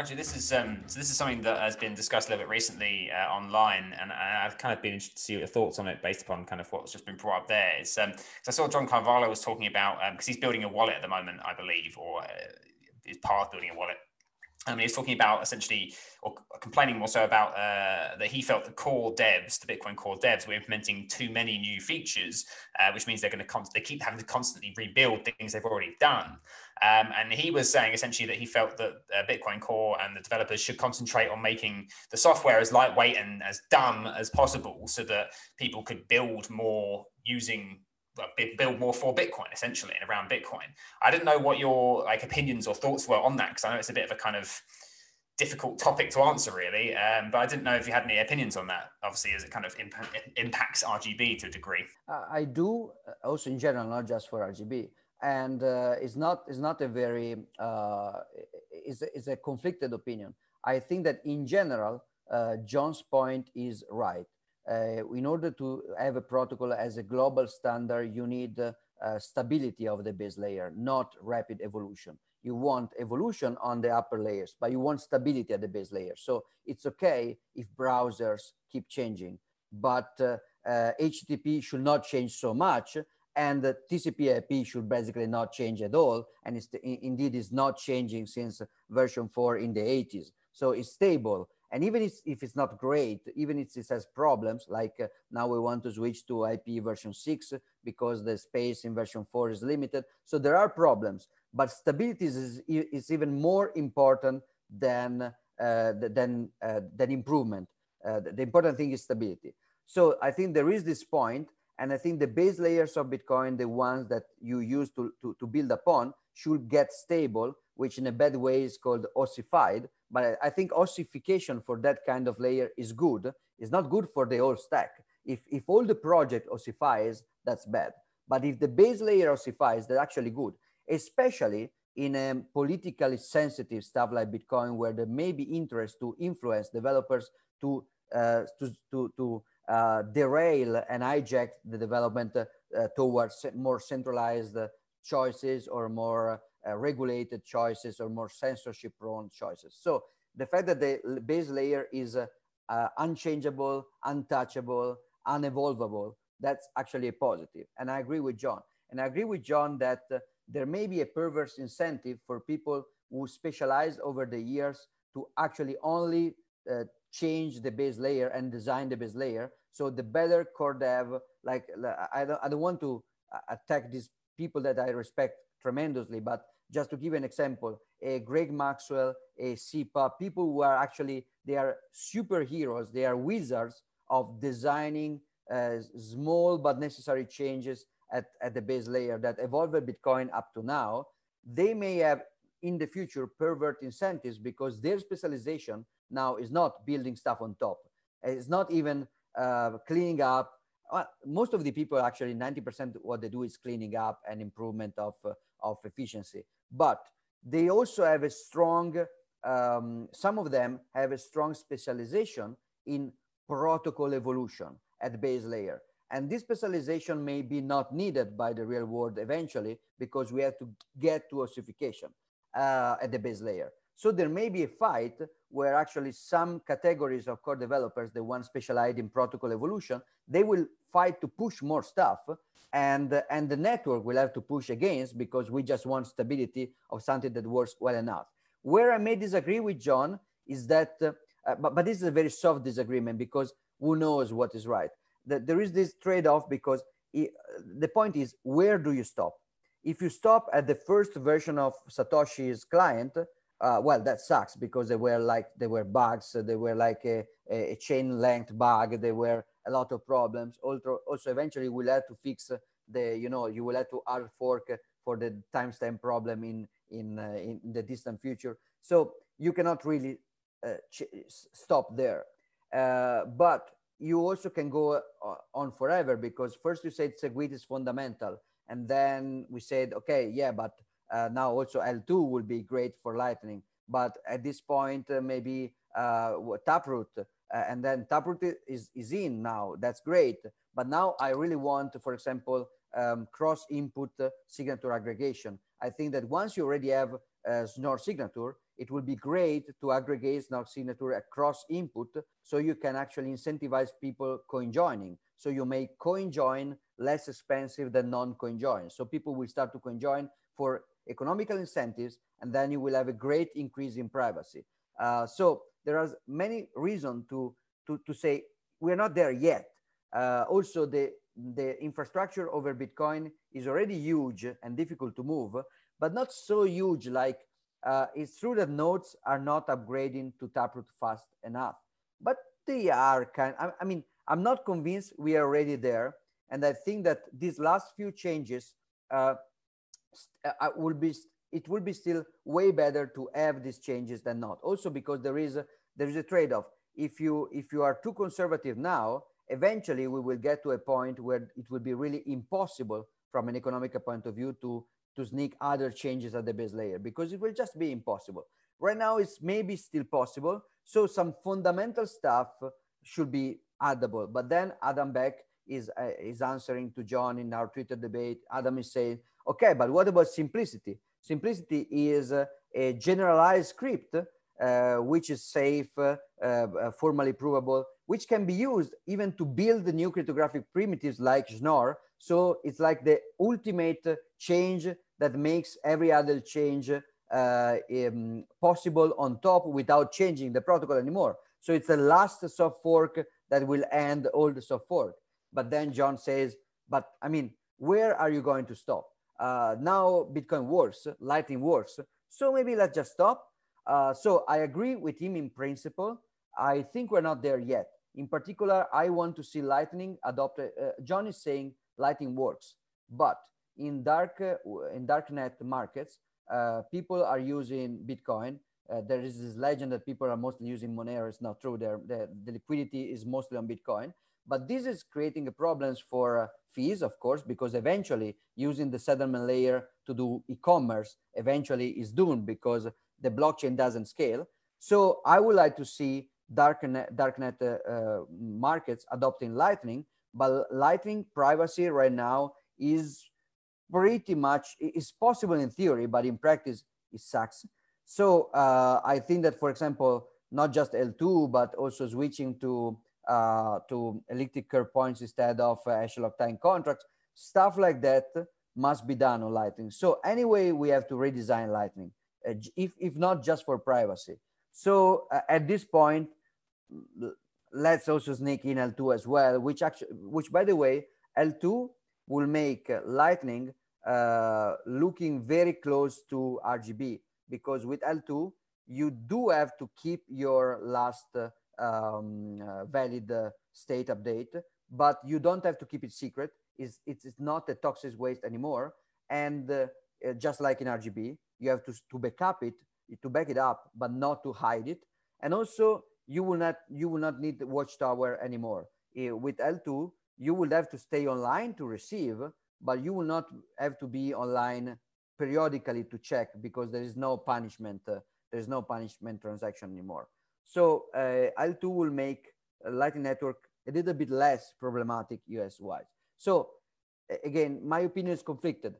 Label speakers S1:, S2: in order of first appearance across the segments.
S1: Actually, this is um, so this is something that has been discussed a little bit recently uh, online, and I've kind of been interested to see your thoughts on it based upon kind of what's just been brought up there. It's um, I saw John Carvalho was talking about because um, he's building a wallet at the moment, I believe, or uh, is part of building a wallet. Um, he's talking about essentially, or complaining more so about uh, that he felt the core devs, the Bitcoin core devs, were implementing too many new features, uh, which means they're going to they keep having to constantly rebuild things they've already done. Um, and he was saying essentially that he felt that uh, Bitcoin Core and the developers should concentrate on making the software as lightweight and as dumb as possible so that people could build more using build more for Bitcoin essentially and around Bitcoin. I didn't know what your like opinions or thoughts were on that because I know it's a bit of a kind of difficult topic to answer really um, but i didn't know if you had any opinions on that obviously as it kind of imp- impacts rgb to a degree
S2: uh, i do uh, also in general not just for rgb and uh, it's not it's not a very uh, it's, it's a conflicted opinion. I think that in general, uh, John's point is right. Uh, in order to have a protocol as a global standard, you need uh, stability of the base layer, not rapid evolution. You want evolution on the upper layers, but you want stability at the base layer. So it's okay if browsers keep changing, but HTTP uh, should not change so much and TCP IP should basically not change at all. And it's indeed is not changing since version four in the 80s. So it's stable. And even if, it's not great, even if it has problems, like uh, now we want to switch to IP version six because the space in version four is limited. So there are problems, but stability is, is even more important than, uh, than, uh, than improvement. Uh, the important thing is stability. So I think there is this point and I think the base layers of Bitcoin, the ones that you use to, to, to build upon, should get stable, which in a bad way is called ossified. But I think ossification for that kind of layer is good. It's not good for the whole stack. If, if all the project ossifies, that's bad. But if the base layer ossifies, that's actually good, especially in a politically sensitive stuff like Bitcoin, where there may be interest to influence developers to, uh, to, to, to uh, derail and hijack the development uh, towards more centralized choices or more uh, regulated choices or more censorship prone choices. So the fact that the base layer is unchangeable, untouchable, unevolvable, that's actually a positive. And I agree with John. And I agree with John that uh, there may be a perverse incentive for people who specialize over the years to actually only uh, change the base layer and design the base layer so the better core dev, like I don't, I don't want to attack these people that I respect tremendously, but just to give an example, a Greg Maxwell, a SIPA, people who are actually, they are superheroes, they are wizards of designing uh, small but necessary changes at, at the base layer that evolved Bitcoin up to now. They may have in the future pervert incentives because their specialization now is not building stuff on top. It's not even uh, cleaning up. Most of the people actually 90% what they do is cleaning up and improvement of, uh, of efficiency. But they also have a strong, um, some of them have a strong specialization in protocol evolution at base layer. And this specialization may be not needed by the real world eventually because we have to get to ossification uh, at the base layer. So there may be a fight where actually some categories of core developers, the ones specialized in protocol evolution, they will fight to push more stuff and, and the network will have to push against because we just want stability of something that works well enough. Where I may disagree with John is that, uh, but, but this is a very soft disagreement because who knows what is right. That there is this trade-off because it, the point is, where do you stop? If you stop at the first version of Satoshi's client, uh, well, that sucks because they were like, they were bugs. They were like a, a chain length bug. There were a lot of problems. Also, also eventually we'll have to fix the, you know, you will have to hard fork for the timestamp problem in, in, uh, in the distant future. So you cannot really uh, stop there. Uh, but you also can go uh, on forever because first you said Segwit is fundamental. And then we said, okay, yeah, but uh, now also eltoo will be great for Lightning. But at this point, uh, maybe uh, Taproot, uh, and then Taproot is, is in now. That's great. But now I really want, for example, um, cross-input signature aggregation. I think that once you already have Schnorr signature, it will be great to aggregate Schnorr signature across input so you can actually incentivize people coin joining. So you make coin join less expensive than non-coin join. So people will start to coin join for economical incentives, and then you will have a great increase in privacy. Uh, so there are many reasons to, to, to say we're not there yet. Uh, also, the, the infrastructure over Bitcoin is already huge and difficult to move, but not so huge like uh, it's true that nodes are not upgrading to Taproot fast enough, but they are kind. I, I mean, I'm not convinced we are already there, and I think that these last few changes uh, uh, will be. It will be still way better to have these changes than not. Also because there is a, there is a trade-off. If you if you are too conservative now, eventually we will get to a point where it will be really impossible from an economic point of view to to sneak other changes at the base layer because it will just be impossible. Right now, it's maybe still possible. So some fundamental stuff should be addable. But then Adam Back is, uh, is answering to John in our Twitter debate. Adam is saying, okay, but what about simplicity? Simplicity is uh, a generalized script uh, which is safe, uh, uh, formally provable, which can be used even to build new cryptographic primitives like Schnorr. So it's like the ultimate change that makes every other change uh, um, possible on top without changing the protocol anymore. So it's the last soft fork that will end all the soft fork. But then John says, but I mean, where are you going to stop? Uh, now Bitcoin works, Lightning works. So maybe let's just stop. Uh, so I agree with him in principle. I think we're not there yet. In particular, I want to see Lightning adopted. Uh, John is saying Lightning works, but in dark uh, in darknet markets, uh, people are using Bitcoin. Uh, there is this legend that people are mostly using Monero. It's not true. There, the, the liquidity is mostly on Bitcoin. But this is creating problems for uh, fees, of course, because eventually using the settlement layer to do e-commerce eventually is doomed because the blockchain doesn't scale. So I would like to see darknet, darknet uh, uh, markets adopting Lightning, but Lightning privacy right now is pretty much is possible in theory, but in practice it sucks. So uh, I think that, for example, not just eltoo, but also switching to to elliptic curve points instead of uh, echelon time contracts, stuff like that must be done on Lightning. So anyway, we have to redesign Lightning, uh, if if not just for privacy. So uh, at this point, let's also sneak in eltoo as well, which actually, which by the way, eltoo will make Lightning uh, looking very close to RGB because with eltoo, you do have to keep your last uh, um, uh, valid uh, state update, but you don't have to keep it secret. It's, it's, not a toxic waste anymore. And uh, just like in RGB, you have to, to backup it, to back it up, but not to hide it. And also, you will not you will not need the watchtower anymore. with eltoo, you will have to stay online to receive, but you will not have to be online periodically to check because there is no punishment. Uh, there's no punishment transaction anymore. So uh, eltoo will make Lightning Network a little bit less problematic UX wise. So again, my opinion is conflicted.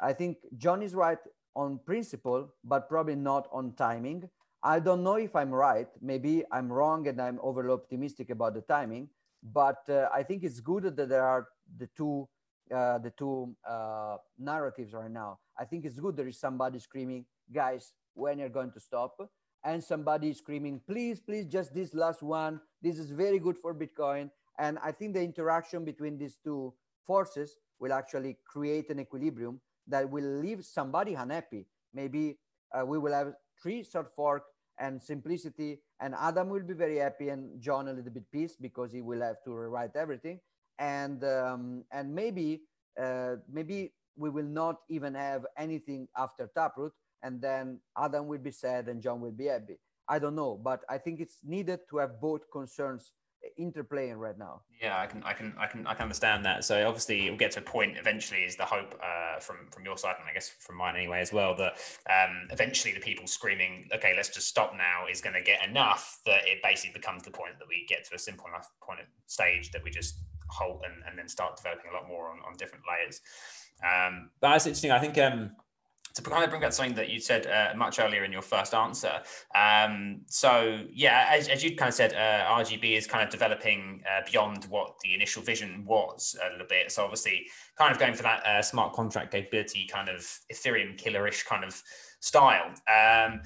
S2: I think John is right on principle, but probably not on timing. I don't know if I'm right. Maybe I'm wrong and I'm overly optimistic about the timing. But uh, I think it's good that there are the two uh, the two uh, narratives right now. I think it's good there is somebody screaming, guys, when you're going to stop, and somebody screaming, please, please, just this last one. This is very good for Bitcoin. And I think the interaction between these two forces will actually create an equilibrium that will leave somebody unhappy. Maybe uh, we will have three soft fork and simplicity, and Adam will be very happy, and John a little bit pissed because he will have to rewrite everything and um, and maybe uh, maybe we will not even have anything after Taproot, and then Adam will be sad and John will be happy. I don't know, but I think it's needed to have both concerns interplaying right now.
S1: Yeah, I can, I can, I can, I can understand that. So obviously, we'll get to a point eventually. Is the hope uh, from from your side, and I guess from mine anyway as well, that um, eventually the people screaming, "Okay, let's just stop now," is going to get enough that it basically becomes the point that we get to a simple enough point of stage that we just halt and, and then start developing a lot more on, on different layers. Um, but that's interesting. I think um, to kind of bring back something that you said uh, much earlier in your first answer. Um, so yeah, as, as you kind of said, uh, RGB is kind of developing uh, beyond what the initial vision was a little bit. So obviously, kind of going for that uh, smart contract capability, kind of Ethereum killerish kind of style. Um,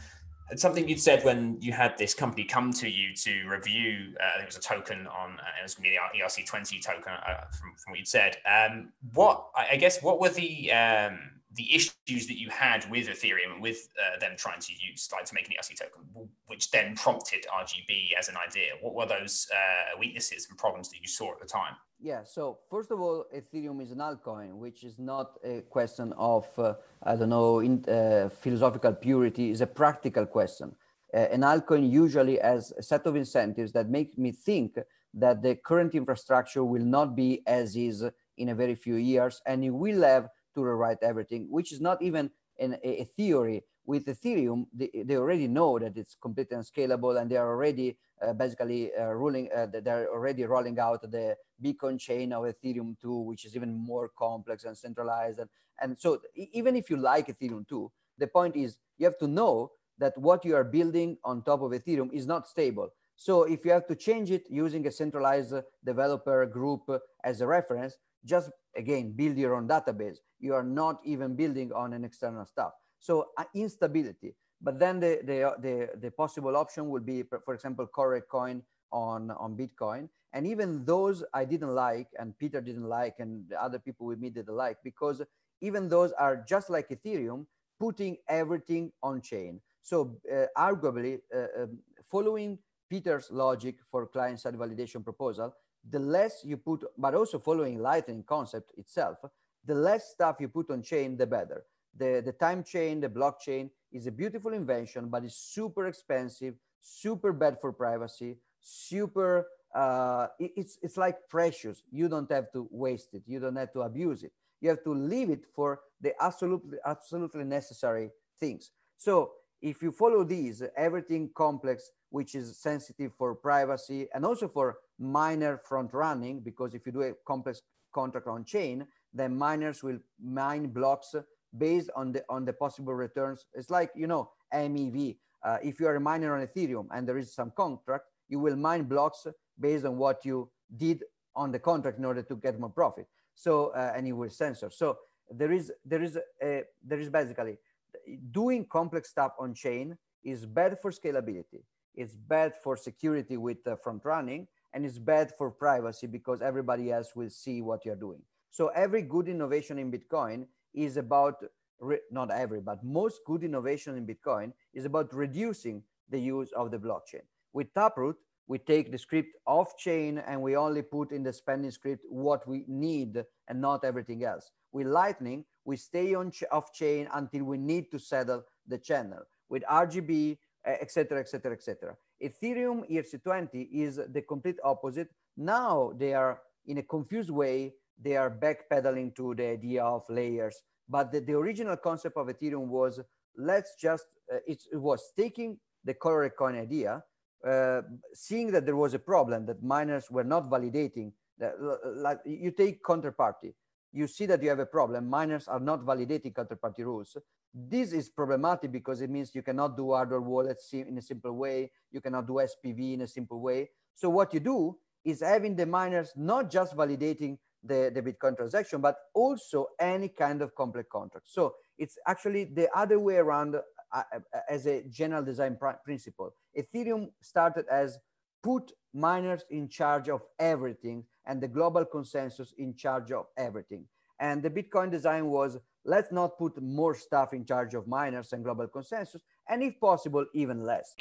S1: something you'd said when you had this company come to you to review. Uh, there was a token on, uh, it was going to be the ERC20 token uh, from, from what you'd said. Um, what I guess what were the um, the issues that you had with Ethereum and with uh, them trying to use like to make an ERC token, which then prompted RGB as an idea. What were those uh, weaknesses and problems that you saw at the time?
S2: Yeah. So first of all, Ethereum is an altcoin, which is not a question of uh, I don't know in, uh, philosophical purity. is a practical question. Uh, an altcoin usually has a set of incentives that make me think that the current infrastructure will not be as is in a very few years, and it will have to rewrite everything, which is not even an, a theory. With Ethereum, they, they already know that it's completely unscalable and they are already uh, basically uh, ruling, uh, they're already rolling out the Beacon chain of Ethereum 2, which is even more complex and centralized. And, and so even if you like Ethereum 2, the point is you have to know that what you are building on top of Ethereum is not stable. So if you have to change it using a centralized developer group as a reference, just again build your own database you are not even building on an external stuff so uh, instability but then the, the, the, the, possible option would be, for example, Colored Coin on, on Bitcoin. And even those I didn't like, and Peter didn't like, and the other people with me didn't like, because even those are just like Ethereum, putting everything on chain. So uh, arguably, uh, um, following Peter's logic for client-side validation proposal, the less you put, but also following Lightning concept itself, the less stuff you put on chain, the better. The, the time chain, the blockchain is a beautiful invention, but it's super expensive, super bad for privacy, super, uh, it's, it's like precious. You don't have to waste it. You don't have to abuse it. You have to leave it for the absolutely, absolutely necessary things. So if you follow these, everything complex, which is sensitive for privacy and also for miner front running, because if you do a complex contract on chain, then miners will mine blocks based on the on the possible returns. It's like you know MEV. Uh, if you are a miner on Ethereum and there is some contract, you will mine blocks based on what you did on the contract in order to get more profit. So uh, and you will censor. So there is there is a, there is basically doing complex stuff on chain is bad for scalability. It's bad for security with uh, front running, and it's bad for privacy because everybody else will see what you're doing. So every good innovation in Bitcoin is about not every, but most good innovation in Bitcoin is about reducing the use of the blockchain. With Taproot, we take the script off chain and we only put in the spending script what we need and not everything else. With Lightning, we stay on ch off chain until we need to settle the channel. With RGB, etc., etc., etc. Ethereum ERC20 is the complete opposite. Now they are in a confused way, they are backpedaling to the idea of layers. But the, the original concept of Ethereum was let's just, uh, it, it, was taking the color Coin idea, uh, seeing that there was a problem that miners were not validating. That, like you take counterparty, you see that you have a problem. Miners are not validating counterparty rules. This is problematic because it means you cannot do hardware wallets in a simple way. You cannot do SPV in a simple way. So what you do is having the miners not just validating the, the Bitcoin transaction, but also any kind of complex contract. So it's actually the other way around uh, uh, as a general design pr principle. Ethereum started as put miners in charge of everything and the global consensus in charge of everything. And the Bitcoin design was let's not put more stuff in charge of miners and global consensus, and if possible, even less.